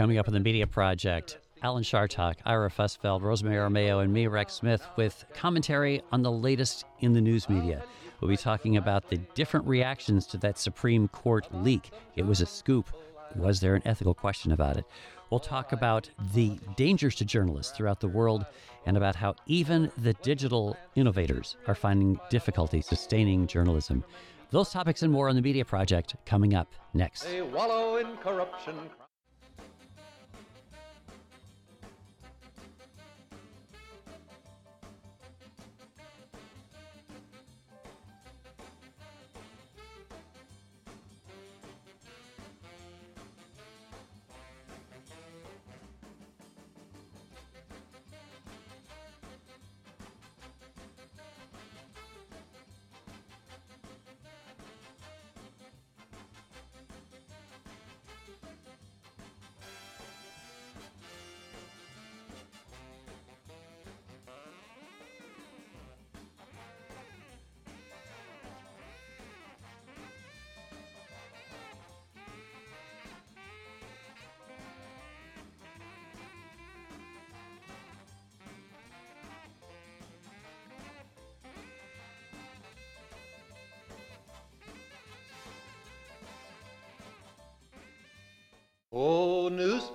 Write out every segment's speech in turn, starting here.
Coming up on the Media Project, Alan Chartock, Ira Fusfeld, Rosemary Armao, and me, Rex Smith, with commentary on the latest in the news media. We'll be talking about the different reactions to that Supreme Court leak. It was a scoop. Was there an ethical question about it? We'll talk about the dangers to journalists throughout the world and about how even the digital innovators are finding difficulty sustaining journalism. Those topics and more on the Media Project coming up next. They wallow in corruption.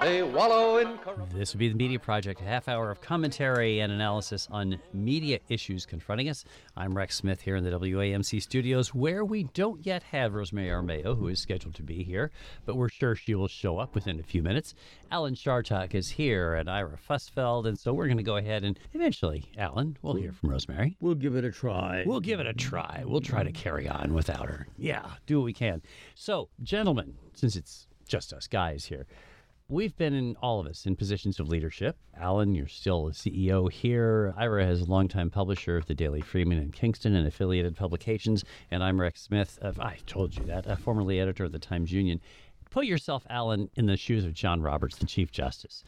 They wallow in corruption. This would be the Media Project, a half hour of commentary and analysis on media issues confronting us. I'm Rex Smith here in the WAMC studios, where we don't yet have Rosemary Armao, who is scheduled to be here, but we're sure she will show up within a few minutes. Alan Chartock is here and Ira Fusfeld, and so we're going to go ahead and eventually, Alan, we'll hear from Rosemary. We'll give it a try. We'll give it a try. We'll try to carry on without her. Yeah, do what we can. So, gentlemen, since it's just us guys here, we've been in all of us in positions of leadership. Alan, you're still a CEO here. Ira is a longtime publisher of the Daily Freeman in Kingston and affiliated publications. And I'm Rex Smith. Of, I told you that, uh, formerly editor of the Times Union. Put yourself, Alan, in the shoes of John Roberts, the Chief Justice.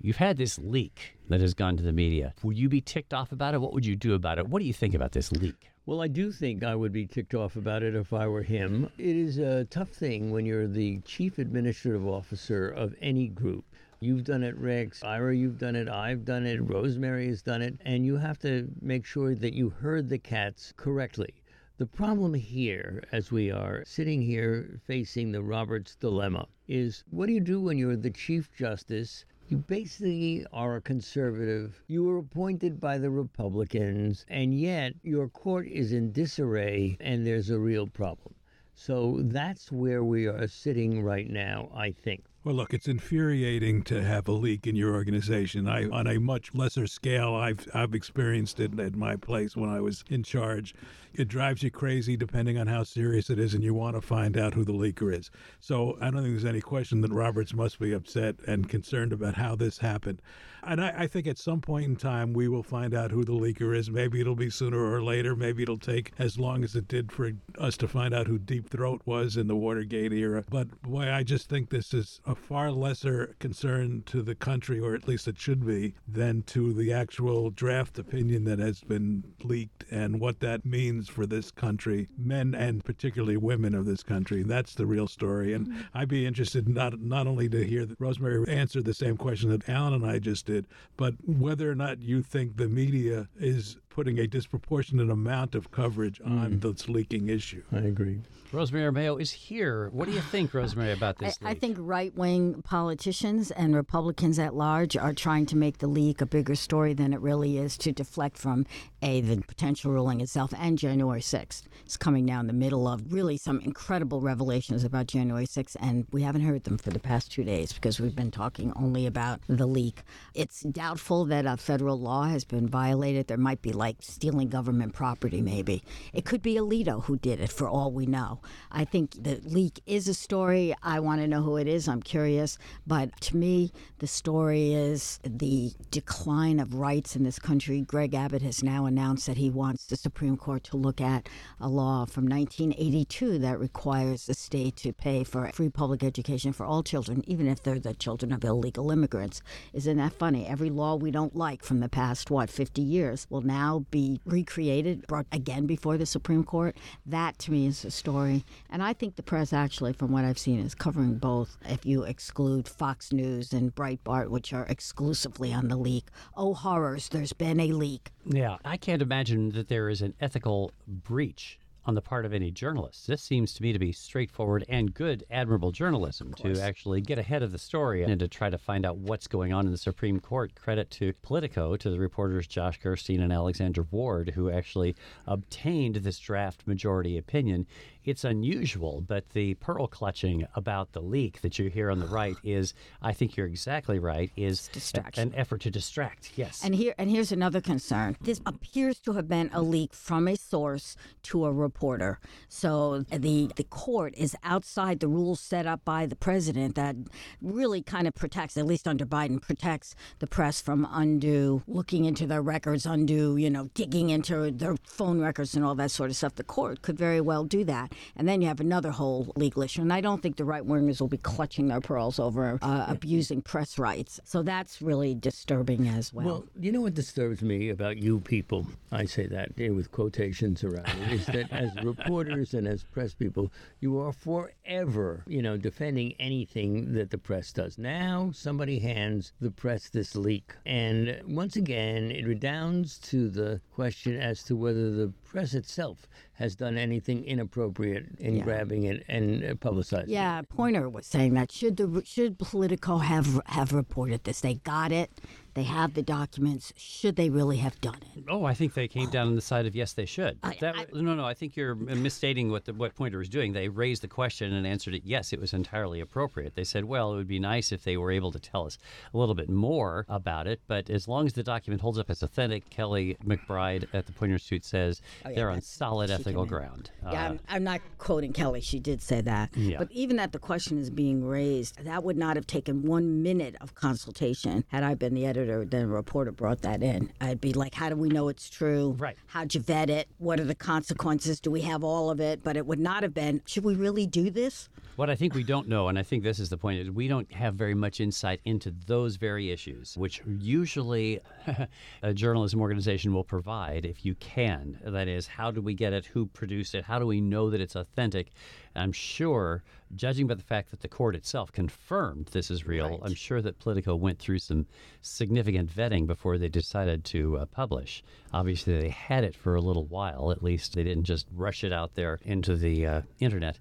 You've had this leak that has gone to the media. Would you be ticked off about it? What would you do about it? What do you think about this leak? Well, I do think I would be ticked off about it if I were him. It is a tough thing when you're the chief administrative officer of any group. You've done it, Rex. Ira, you've done it. I've done it. Rosemary has done it. And you have to make sure that you herd the cats correctly. The problem here, as we are sitting here facing the Roberts dilemma, is what do you do when you're the Chief Justice you basically are a conservative. You were appointed by the Republicans, and yet your court is in disarray, and there's a real problem. So that's where we are sitting right now, I think. Well, look, it's infuriating to have a leak in your organization. I, on a much lesser scale, I've I've experienced it at my place when I was in charge. It drives you crazy, depending on how serious it is, and you want to find out who the leaker is. So I don't think there's any question that Roberts must be upset and concerned about how this happened. And I, I think at some point in time we will find out who the leaker is. Maybe it'll be sooner or later. Maybe it'll take as long as it did for us to find out who Deep Throat was in the Watergate era. But boy, I just think this is a far lesser concern to the country, or at least it should be, than to the actual draft opinion that has been leaked and what that means for this country, men and particularly women of this country. That's the real story. And mm-hmm. I'd be interested not not only to hear that Rosemary answered the same question that Alan and I just did, but whether or not you think the media is putting a disproportionate amount of coverage on mm. this leaking issue. I agree. Rosemary Armao is here. What do you think, Rosemary, about this I, I think right wing politicians and Republicans at large are trying to make the leak a bigger story than it really is to deflect from A, the potential ruling itself, and January 6th. It's coming now in the middle of really some incredible revelations about January 6th, and we haven't heard them for the past two days because we've been talking only about the leak. It's doubtful that a federal law has been violated. There might be like stealing government property, maybe. It could be Alito who did it, for all we know. I think the leak is a story. I want to know who it is. I'm curious. But to me, the story is the decline of rights in this country. Greg Abbott has now announced that he wants the Supreme Court to look at a law from 1982 that requires the state to pay for free public education for all children, even if they're the children of illegal immigrants. Isn't that funny? Every law we don't like from the past, what, 50 years, will now be recreated, brought again before the Supreme Court. That to me is a story. And I think the press, actually, from what I've seen, is covering both. If you exclude Fox News and Breitbart, which are exclusively on the leak. Oh, horrors, there's been a leak. Yeah, I can't imagine that there is an ethical breach on the part of any journalist. This seems to me to be straightforward and good, admirable journalism to actually get ahead of the story and to try to find out what's going on in the Supreme Court. Credit to Politico, to the reporters Josh Gerstein and Alexander Ward, who actually obtained this draft majority opinion. It's unusual, but the pearl clutching about the leak that you hear on the right is, I think you're exactly right, is distraction. an effort to distract. Yes. And here and here's another concern. This appears to have been a leak from a source to a reporter. So the the court is outside the rules set up by the president that really kind of protects, at least under Biden, protects the press from undue looking into their records, undue, you know, digging into their phone records and all that sort of stuff. The court could very well do that. And then you have another whole legal issue. And I don't think the right wingers will be clutching their pearls over uh, abusing press rights. So that's really disturbing as well. Well, you know what disturbs me about you people? I say that with quotations around it, is that as reporters and as press people, you are forever, you know, defending anything that the press does. Now somebody hands the press this leak. And once again, it redounds to the question as to whether the press itself has done anything inappropriate in Yeah. grabbing it and uh, publicizing it. Yeah, Poynter was saying that should the should Politico have have reported this? They got it. They have the documents. Should they really have done it? Oh, I think they came down on the side of yes, they should. I- that, I- no, no, I think you're misstating what the, what Poynter was doing. They raised the question and answered it. Yes, it was entirely appropriate. They said, well, it would be nice if they were able to tell us a little bit more about it. But as long as the document holds up as authentic, Kelly McBride at the Poynter Institute says yeah, they're on solid ethical ground. Yeah, Uh, I'm, I'm not quoting Kelly. She did say that. Yeah. But even that the question is being raised, that would not have taken one minute of consultation. Had I been the editor, then a reporter brought that in. I'd be like, how do we know it's true? Right. How'd you vet it? What are the consequences? Do we have all of it? But it would not have been, should we really do this? What I think we don't know, and I think this is the point, is we don't have very much insight into those very issues, which usually a journalism organization will provide if you can. That is, how do we get it? Who produced it? How do we know that it's authentic? I'm sure, judging by the fact that the court itself confirmed this is real, I'm sure that Politico went through some significant vetting before they decided to uh, publish. Obviously, they had it for a little while. At least they didn't just rush it out there into the uh, internet.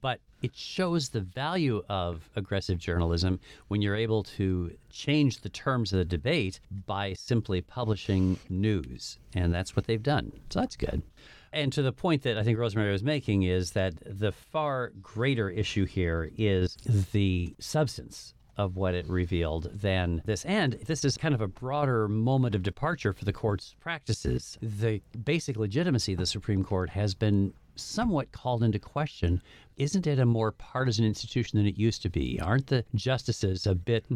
But it shows the value of aggressive journalism when you're able to change the terms of the debate by simply publishing news. And that's what they've done. So that's good. And to the point that I think Rosemary was making is that the far greater issue here is the substance of what it revealed than this. And this is kind of a broader moment of departure for the court's practices. The basic legitimacy of the Supreme Court has been somewhat called into question. Isn't it a more partisan institution than it used to be? Aren't the justices a bit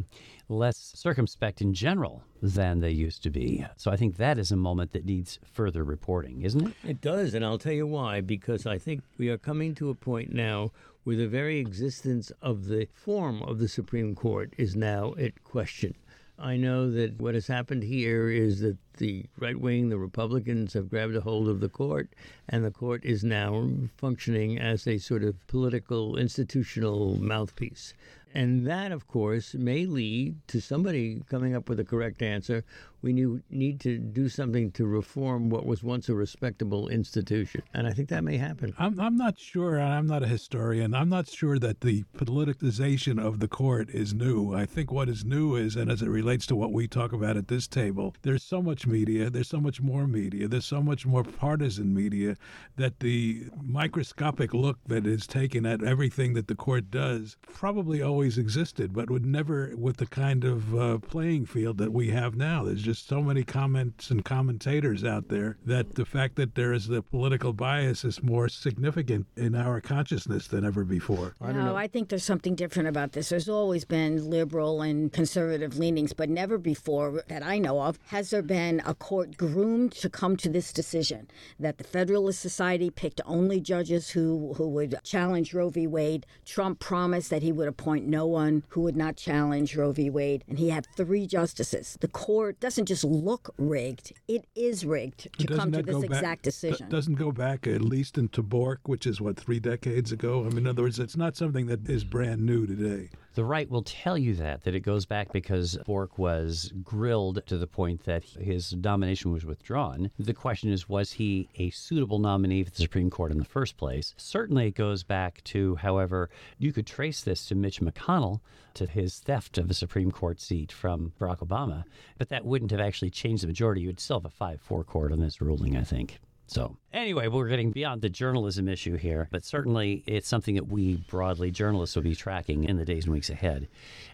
less circumspect in general than they used to be? So I think that is a moment that needs further reporting, isn't it? It does, and I'll tell you why. Because I think we are coming to a point now where the very existence of the form of the Supreme Court is now at question. I know that what has happened here is that the right wing, the Republicans, have grabbed a hold of the court, and the court is now functioning as a sort of political, institutional mouthpiece. And that, of course, may lead to somebody coming up with a correct answer. We new- need to do something to reform what was once a respectable institution. And I think that may happen. I'm, I'm not sure. I'm not a historian. I'm not sure that the politicization of the court is new. I think what is new is, and as it relates to what we talk about at this table, there's so much media, there's so much more media, there's so much more partisan media that the microscopic look that is taken at everything that the court does probably always existed, but would never with the kind of uh, playing field that we have now. There's just so many comments and commentators out there that the fact that there is the political bias is more significant in our consciousness than ever before. I don't no, know. I think there's something different about this. There's always been liberal and conservative leanings, but never before that I know of has there been a court groomed to come to this decision that the Federalist Society picked only judges who, who would challenge Roe v. Wade. Trump promised that he would appoint no one who would not challenge Roe v. Wade, and he had three justices. The court doesn't just look rigged, it is rigged to Doesn't come to this back- exact decision. doesn't go back at least into Bork, which is what three decades ago. I mean, in other words, it's not something that is brand new today. The right will tell you that, that it goes back because Bork was grilled to the point that his nomination was withdrawn. The question is, was he a suitable nominee for the Supreme Court in the first place? Certainly it goes back to, however, you could trace this to Mitch McConnell, to his theft of a Supreme Court seat from Barack Obama, but that wouldn't have actually changed the majority. You would still have a 5 4 court on this ruling, I think. So, anyway, we're getting beyond the journalism issue here, but certainly it's something that we broadly journalists will be tracking in the days and weeks ahead.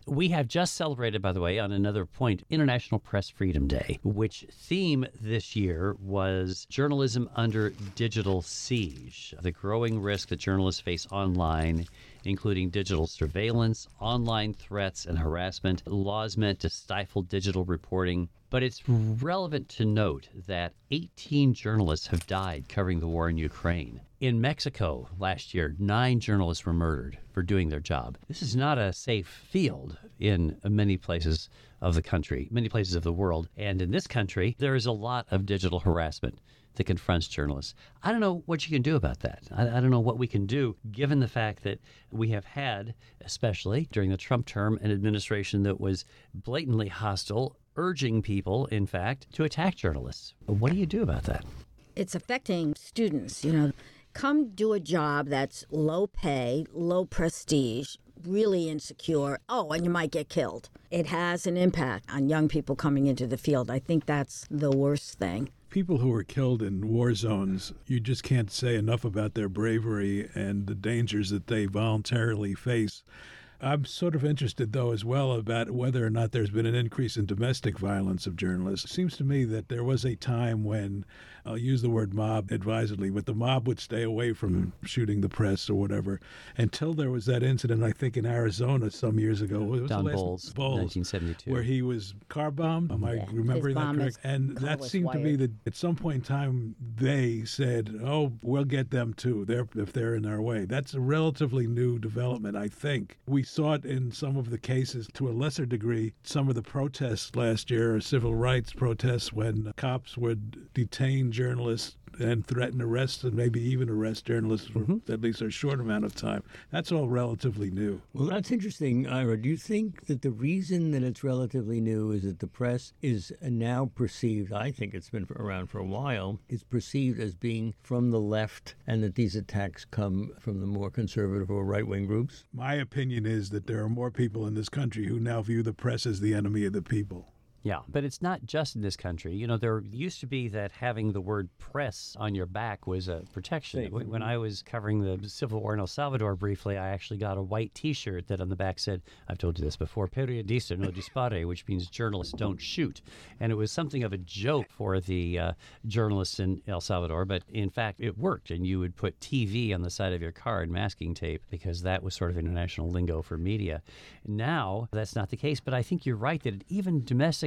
We have just celebrated, by the way, on another point, International Press Freedom Day, which theme this year was journalism under digital siege, the growing risk that journalists face online including digital surveillance, online threats, and harassment, laws meant to stifle digital reporting. But it's relevant to note that 18 journalists have died covering the war in Ukraine. In Mexico last year, nine journalists were murdered for doing their job. This is not a safe field in many places of the country, many places of the world. And in this country, there is a lot of digital harassment that confronts journalists. I don't know what you can do about that. I, I, don't know what we can do given the fact that we have had, especially during the Trump term, an administration that was blatantly hostile, urging people, in fact, to attack journalists. What do you do about that? It's affecting students, you know. Come do a job that's low pay, low prestige, really insecure. Oh, and you might get killed. It has an impact on young people coming into the field. I think that's the worst thing people who are killed in war zones, you just can't say enough about their bravery and the dangers that they voluntarily face. I'm sort of interested, though, as well about whether or not there's been an increase in domestic violence of journalists. It seems to me that there was a time when, I'll use the word mob advisedly, but the mob would stay away from hmm. shooting the press or whatever until there was that incident, I think, in Arizona some years ago. What was Don the Bolles, Bolles, 1972. Where he was car bombed. Am I Yeah. remembering His that bomb correct? is And that colorless seemed to me that at some point in time they said, "Oh, we'll get them too. They're if they're in our way." That's a relatively new development, I think. We saw it in some of the cases to a lesser degree. Some of the protests last year, civil rights protests, when cops would detain journalists and threaten arrest and maybe even arrest journalists for mm-hmm. at least a short amount of time. That's all relatively new. Well, that's interesting, Ira. Do you think that the reason that it's relatively new is that the press is now perceived, I think it's been around for a while, is perceived as being from the left and that these attacks come from the more conservative or right wing groups? My opinion is that there are more people in this country who now view the press as the enemy of the people. Yeah, but it's not just in this country. You know, there used to be that having the word press on your back was a protection. When when I was covering the Civil War in El Salvador briefly, I actually got a white t shirt that on the back said, I've told you this before, periodista no dispare, which means journalists don't shoot. And it was something of a joke for the uh, journalists in El Salvador, but in fact, it worked. And you would put TV on the side of your car and masking tape because that was sort of international lingo for media. Now, that's not the case, but I think you're right that even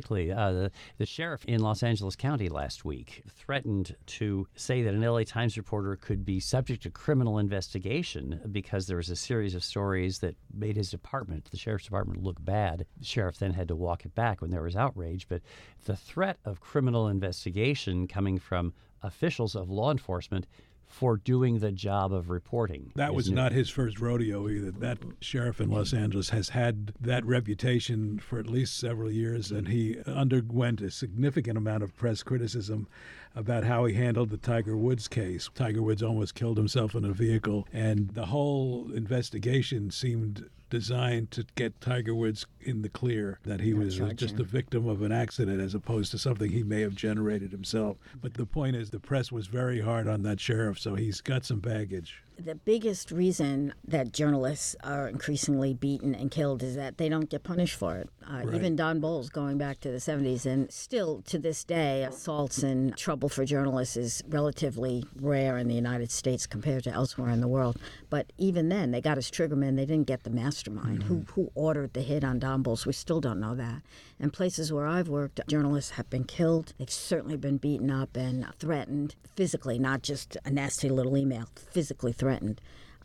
domestically, uh, the, the sheriff in Los Angeles County last week threatened to say that an LA Times reporter could be subject to criminal investigation because there was a series of stories that made his department, the sheriff's department, look bad. The sheriff then had to walk it back when there was outrage. But the threat of criminal investigation coming from officials of law enforcement for doing the job of reporting. That was not his first rodeo either. That sheriff in Los Angeles has had that reputation for at least several years, and he underwent a significant amount of press criticism about how he handled the Tiger Woods case. Tiger Woods almost killed himself in a vehicle, and the whole investigation seemed designed to get Tiger Woods in the clear that he was just a victim of an accident as opposed to something he may have generated himself. But the point is, the press was very hard on that sheriff, so he's got some baggage. The biggest reason that journalists are increasingly beaten and killed is that they don't get punished for it. Uh, Even Don Bolles, going back to the 70s, and still to this day, assaults and trouble for journalists is relatively rare in the United States compared to elsewhere in the world. But even then, they got his triggerman. They didn't get the mastermind. Who, who ordered the hit on Don Bolles? We still don't know that. And places where I've worked, journalists have been killed. They've certainly been beaten up and threatened physically, not just a nasty little email, physically threatened.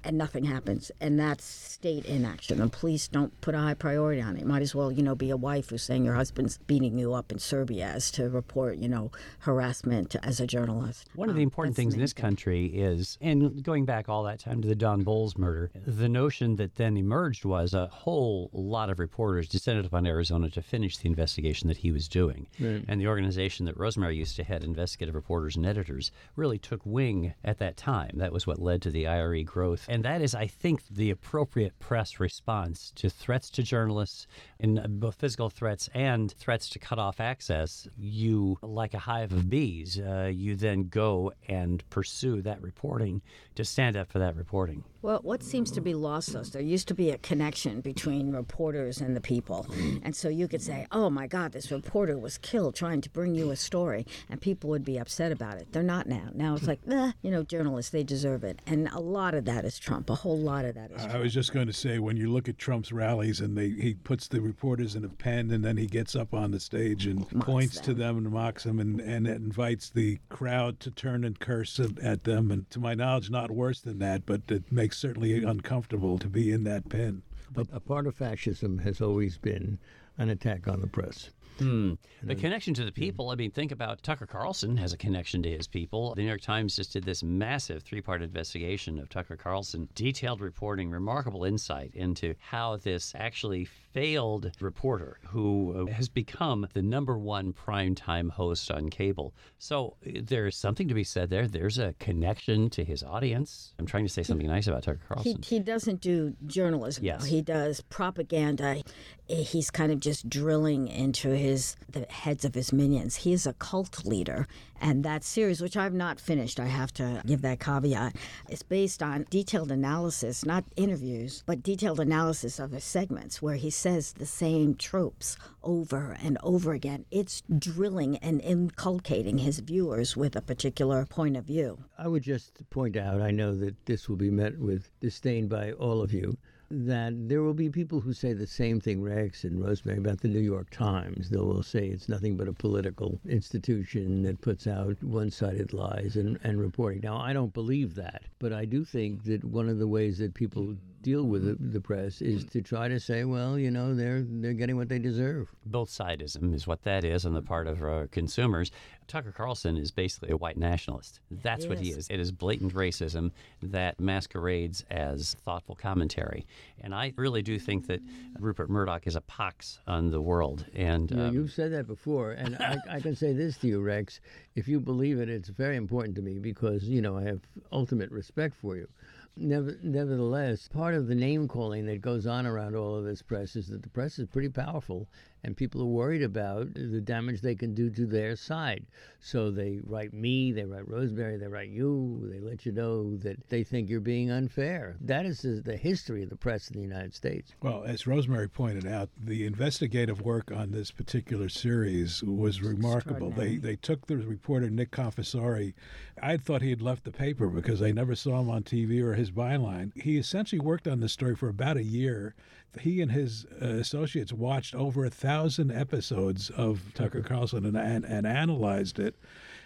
And nothing happens. And that's state inaction. The police don't put a high priority on it. Might as well, you know, be a wife who's saying your husband's beating you up in Serbia as to report, you know, harassment as a journalist. One of the Um, important that's the things in this thing. country is, and going back all that time to the Don Bolles murder, the notion that then emerged was a whole lot of reporters descended upon Arizona to finish the investigation that he was doing. And the organization that Rosemary used to head, Investigative Reporters and Editors, really took wing at that time. That was what led to the IRE growth. And that is, I think, the appropriate press response to threats to journalists, in uh, both physical threats and threats to cut off access. You, like a hive of bees, uh, you then go and pursue that reporting to stand up for that reporting. Well, what seems to be lost us, there used to be a connection between reporters and the people. And so you could say, oh my God, this reporter was killed trying to bring you a story, and people would be upset about it. They're not now. Now it's like, eh, you know, journalists, they deserve it. And a lot of that is Trump. A whole lot of that is I Trump. was just going to say, when you look at Trump's rallies and they, he puts the reporters in a pen and then he gets up on the stage and points to them and mocks them and, and invites the crowd to turn and curse at, at them. And to my knowledge, not worse than that, but it makes certainly uncomfortable to be in that pen. But a part of fascism has always been an attack on the press. Hmm. Hmm. The connection to the people, I mean, think about Tucker Carlson has a connection to his people. The New York Times just did this massive three part investigation of Tucker Carlson, detailed reporting, remarkable insight into how this actually failed reporter who uh, has become the number one primetime host on cable. So uh, there's something to be said there. There's a connection to his audience. I'm trying to say something nice about Tucker He, Carlson. he doesn't do journalism. Yes. He does propaganda. He's kind of just drilling into his the heads of his minions. He is a cult leader, and that series, which I've not finished, I have to give that caveat, is based on detailed analysis, not interviews, but detailed analysis of his segments, where he says the same tropes over and over again. It's drilling and inculcating his viewers with a particular point of view. I would just point out, I know that this will be met with disdain by all of you, that there will be people who say the same thing, Rex and Rosemary, about the New York Times. They will say it's nothing but a political institution that puts out one sided lies and, and reporting. Now, I don't believe that, but I do think that one of the ways that people deal with the, press is to try to say, well, you know, they're, they're getting what they deserve. both sidism is what that is on the part of uh, consumers. Tucker Carlson is basically a white nationalist. That's what he is. It is blatant racism that masquerades as thoughtful commentary. And I really do think that Rupert Murdoch is a pox on the world. And You um, you've said that before, and I, I can say this to you, Rex. If you believe it, it's very important to me because you know I have ultimate respect for you. Never, nevertheless, part of the name calling that goes on around all of this press is that the press is pretty powerful, and people are worried about the damage they can do to their side. So they write me, they write Rosemary, they write you, they let you know that they think you're being unfair. That is the- the history of the press in the United States. Well, as Rosemary pointed out, the investigative work on this particular series was remarkable. They they took the reporter Nick Confessore. I thought he had left the paper because I never saw him on TV or his byline. He essentially worked on this story for about a year. He and his uh, associates watched over a thousand episodes of Tucker Carlson and, and, and analyzed it.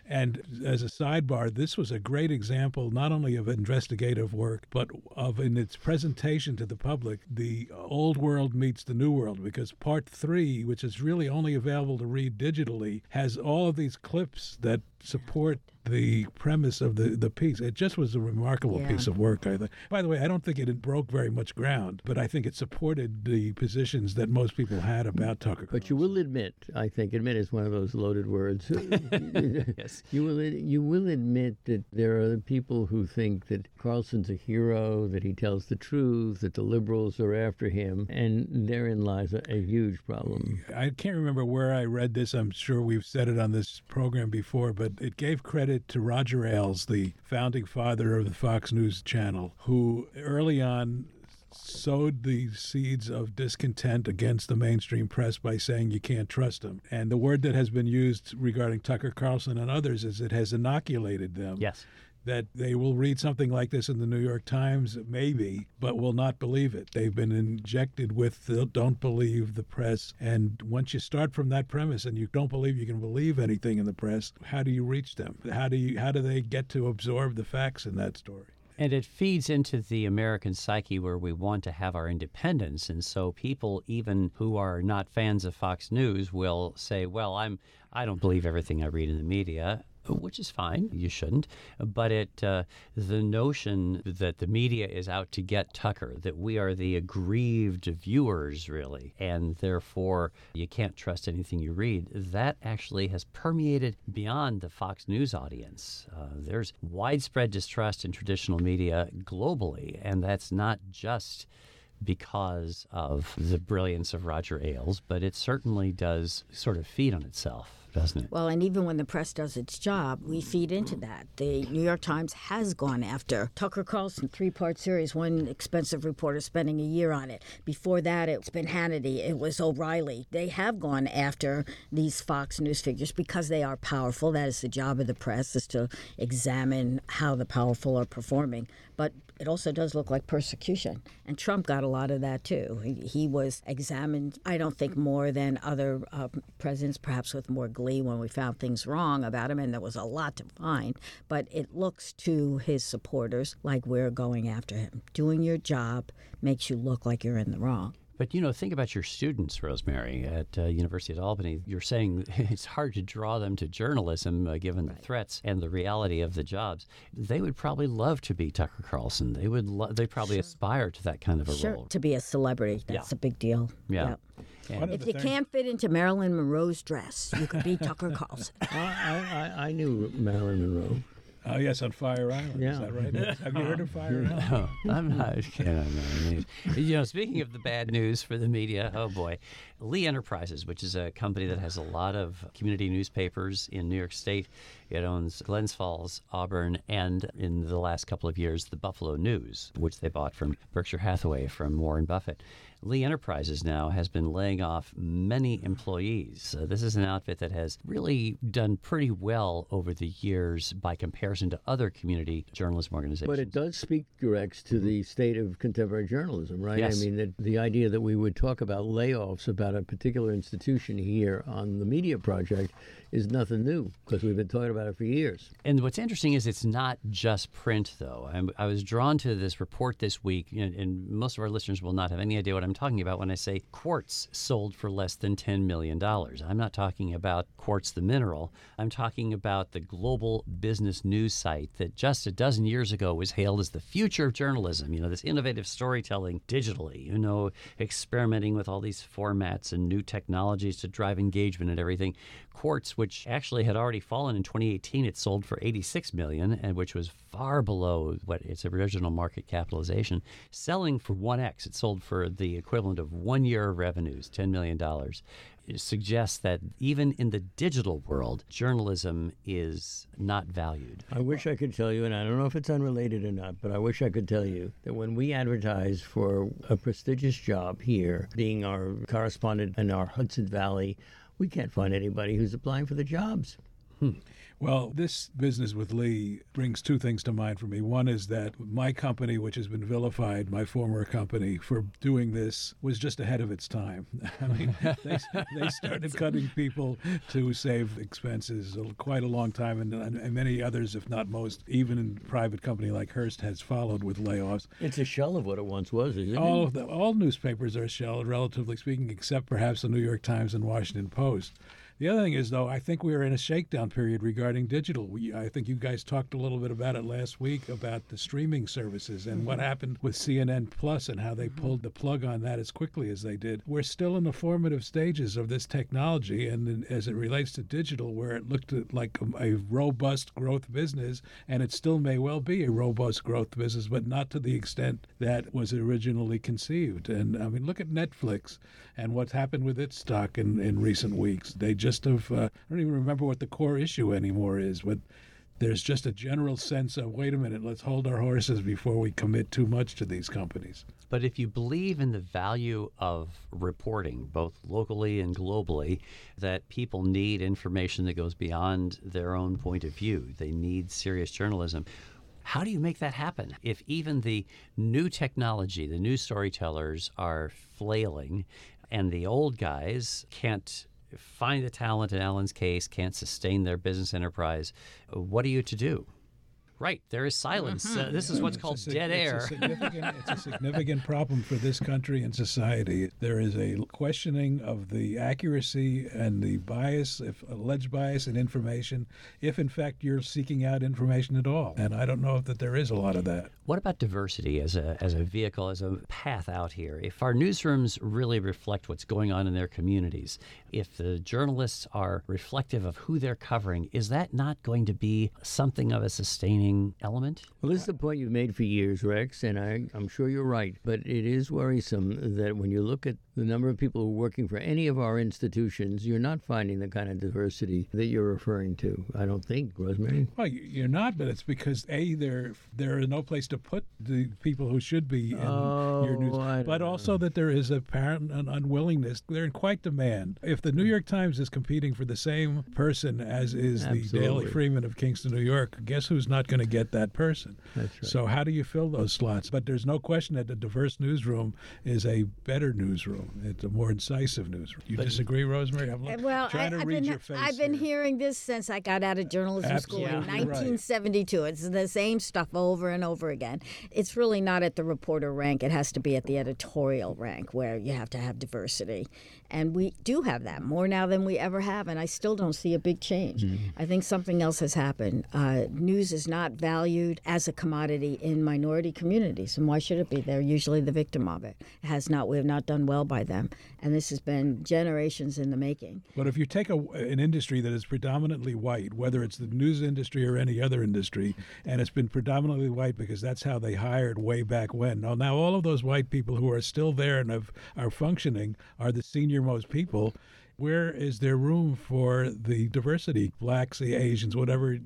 And as a sidebar, this was a great example not only of investigative work, but of in its presentation to the public, the old world meets the new world, because part three, which is really only available to read digitally, has all of these clips that support the premise of the, the piece. It just was a remarkable Yeah. piece of work, I think. By the way, I don't think it broke very much ground, but I think it supported the positions that most people had about Tucker But you will admit, I think, admit is one of those loaded words. Yes. You will you will admit that there are people who think that Carlson's a hero, that he tells the truth, that the liberals are after him, and therein lies a, a huge problem. I can't remember where I read this. I'm sure we've said it on this program before, but it gave credit to Roger Ailes, the founding father of the Fox News channel, who early on sowed the seeds of discontent against the mainstream press by saying you can't trust them. And the word that has been used regarding Tucker Carlson and others is it has inoculated them. Yes. That they will read something like this in the New York Times, maybe, but will not believe it. They've been injected with the don't believe the press. And once you start from that premise and you don't believe you can believe anything in the press, how do you reach them? How do you how do they get to absorb the facts in that story? And it feeds into the American psyche where we want to have our independence. And so people, even who are not fans of Fox News, will say, well, I'm, I don't believe everything I read in the media which is fine. You shouldn't. But it uh, the notion that the media is out to get Tucker, that we are the aggrieved viewers, really, and therefore you can't trust anything you read, that actually has permeated beyond the Fox News audience. Uh, there's widespread distrust in traditional media globally, and that's not just because of the brilliance of Roger Ailes, but it certainly does sort of feed on itself doesn't it? Well, and even when the press does its job, we feed into that. The New York Times has gone after Tucker Carlson, three part series, one expensive reporter spending a year on it. Before that, it's been Hannity, it was O'Reilly. They have gone after these Fox News figures because they are powerful. That is the job of the press, is to examine how the powerful are performing. But it also does look like persecution. And Trump got a lot of that too. He, he was examined, I don't think, more than other uh, presidents, perhaps with more glee when we found things wrong about him, and there was a lot to find. But it looks to his supporters like we're going after him. Doing your job makes you look like you're in the wrong. But you know, think about your students, Rosemary, at uh, University of Albany. You're saying it's hard to draw them to journalism uh, given right. the threats and the reality of the jobs. They would probably love to be Tucker Carlson. They would. Lo- they probably sure. aspire to that kind of a sure. role. To be a celebrity, that's yeah. a big deal. Yeah. yeah. If you things... can't fit into Marilyn Monroe's dress, you could be Tucker Carlson. I, I, I knew Marilyn Monroe. Oh yes, on Fire Island. Yeah. Is that right? Have you heard of Fire Island? No, I'm not. you know, speaking of the bad news for the media, oh boy, Lee Enterprises, which is a company that has a lot of community newspapers in New York State. It owns Glens Falls, Auburn, and in the last couple of years, the Buffalo News, which they bought from Berkshire Hathaway from Warren Buffett. Lee Enterprises now has been laying off many employees. Uh, this is an outfit that has really done pretty well over the years by comparison to other community journalism organizations. But it does speak, Rex, to the state of contemporary journalism, right? Yes. I mean, that the idea that we would talk about layoffs about a particular institution here on the Media Project is nothing new because we've been talking about it for years. And what's interesting is it's not just print, though. I'm, i was drawn to this report this week, and, and, most of our listeners will not have any idea what I'm talking about when I say Quartz sold for less than $10 million. I'm not talking about Quartz the mineral. I'm talking about the global business news site that just a dozen years ago was hailed as the future of journalism. You know, this innovative storytelling digitally, you know, experimenting with all these formats and new technologies to drive engagement and everything. Quartz, which actually had already fallen in 2018, it sold for 86 million, and which was far below what its original market capitalization. Selling for 1x, it sold for the equivalent of one year of revenues, 10 million dollars. Suggests that even in the digital world, journalism is not valued. I wish I could tell you, and I don't know if it's unrelated or not, but I wish I could tell you that when we advertise for a prestigious job here, being our correspondent in our Hudson Valley we can't find anybody who's applying for the jobs. Hmm. Well, this business with Lee brings two things to mind for me. One is that my company, which has been vilified, my former company, for doing this, was just ahead of its time. I mean, they, they started cutting people to save expenses quite a long time, and, and many others, if not most, even in a private company like Hearst, has followed with layoffs. It's a shell of what it once was, isn't all it? The, all newspapers are a shell, relatively speaking, except perhaps the New York Times and Washington Post. The other thing is, though, I think we are in a shakedown period regarding digital. We, I think you guys talked a little bit about it last week about the streaming services and what mm-hmm. happened with CNN Plus and how they mm-hmm. pulled the plug on that as quickly as they did. We're still in the formative stages of this technology, and as it relates to digital, where it looked like a, a robust growth business, and it still may well be a robust growth business, but not to the extent that was originally conceived. And I mean, look at Netflix and what's happened with its stock in, in recent weeks. They just have, uh, I don't even remember what the core issue anymore is, but there's just a general sense of, wait a minute, let's hold our horses before we commit too much to these companies. But if you believe in the value of reporting, both locally and globally, that people need information that goes beyond their own point of view, they need serious journalism. How do you make that happen? If even the new technology, the new storytellers are flailing, and the old guys can't find the talent in Alan's case, can't sustain their business enterprise, what are you to do? Right, there is silence. Uh, this is what's It's a called dead it's air. significant- it's a significant problem for this country and society. There is a questioning of the accuracy and the bias, if alleged bias in information, if in fact you're seeking out information at all. And I don't know if that there is a lot of that. What about diversity as a as a vehicle, as a path out here? If our newsrooms really reflect what's going on in their communities, if the journalists are reflective of who they're covering, is that not going to be something of a sustaining element? Well, this is the point you've made for years, Rex, and I, I'm sure you're right. But it is worrisome that when you look at the number of people who are working for any of our institutions, you're not finding the kind of diversity that you're referring to. I don't think, Rosemary. Well, you- you're not, but it's because a there there is no place to put the people who should be in your oh, news, Oh, I don't but also that there is apparent an unwillingness. They're in quite demand. If the New York Times is competing for the same person as is the Daily Freeman of Kingston, New York, guess who's not going to get that person? That's right. So how do you fill those slots? But there's no question that the diverse newsroom is a better newsroom. It's a more incisive newsroom. You disagree, Rosemary? I'm Uh, Well, trying I, to have read been, your face. I've been here. hearing this since I got out of journalism school in Absolutely right. 1972. It's the same stuff over and over again. It's really not at the reporter rank. It has to be at the editorial rank where you have to have diversity. And we do have that more now than we ever have. And I still don't see a big change. Mm-hmm. I think something else has happened. Uh, news is not valued as a commodity in minority communities. And why should it be? They're usually the victim of it. It has not. We have not done well by them. And this has been generations in the making. But if you take a, an industry that is predominantly white, whether it's the news industry or any other industry, and it's been predominantly white because that's how they hired way back when. Now, now all of those white people who are still there and have, are functioning are the senior most people. Where is there room for the diversity, blacks, the Asians, whatever?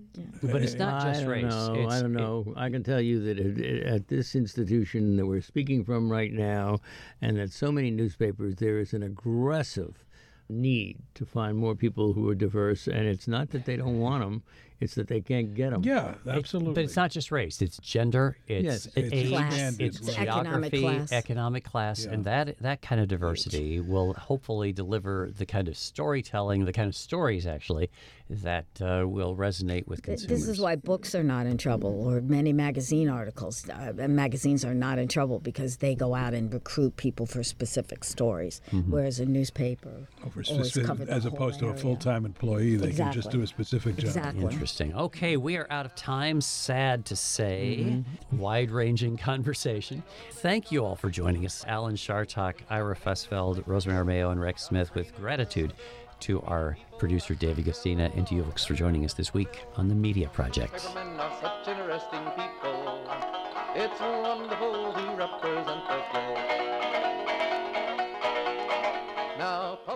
But it's not just I don't race. know. It's- I don't it- know. I can tell you that at, at this institution that we're speaking from right now, and at so many newspapers, there is an aggressive need to find more people who are diverse. And it's not that they don't want them; it's that they can't get them. Yeah, absolutely. But it's not just race; it's gender, it's Yes, it's age, class, it's, it's economic geography, class. economic class, and that that kind of diversity will hopefully deliver the kind of storytelling, the kind of stories actually that uh, will resonate with consumers. This is why books are not in trouble, or many magazine articles. Uh, and magazines are not in trouble because they go out and recruit people for specific stories, whereas a newspaper For always specific- the as whole opposed to a full time employee, they can just do a specific job. Exactly. Interesting. Okay, we are out of time. Sad to say. Wide ranging conversation. Thank you all for joining us. Alan Chartock, Ira Fusfeld, Rosemary Armao, and Rex Smith, with gratitude to our producer, David Gustina, and to you folks for joining us this week on the Media Project. Are such interesting people. It's wonderful to represent their flow.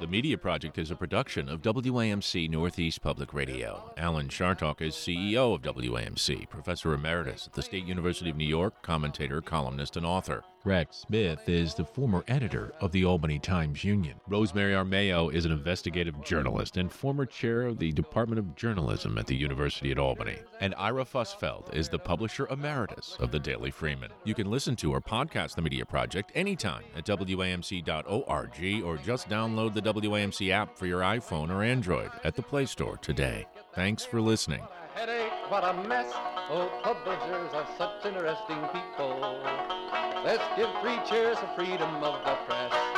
The Media Project is a production of WAMC Northeast Public Radio. Alan Chartock is CEO of WAMC, Professor Emeritus at the State University of New York, commentator, columnist, and author. Rex Smith is the former editor of the Albany Times Union. Rosemary Armao is an investigative journalist and former chair of the Department of Journalism at the University at Albany. And Ira Fusfeld is the publisher emeritus of the Daily Freeman. You can listen to or podcast the Media Project anytime at WAMC.org or just download the WAMC app for your iPhone or Android at the Play Store today. Thanks for listening. Headache, what a mess. Oh, publishers are such interesting people. Let's give three cheers for freedom of the press.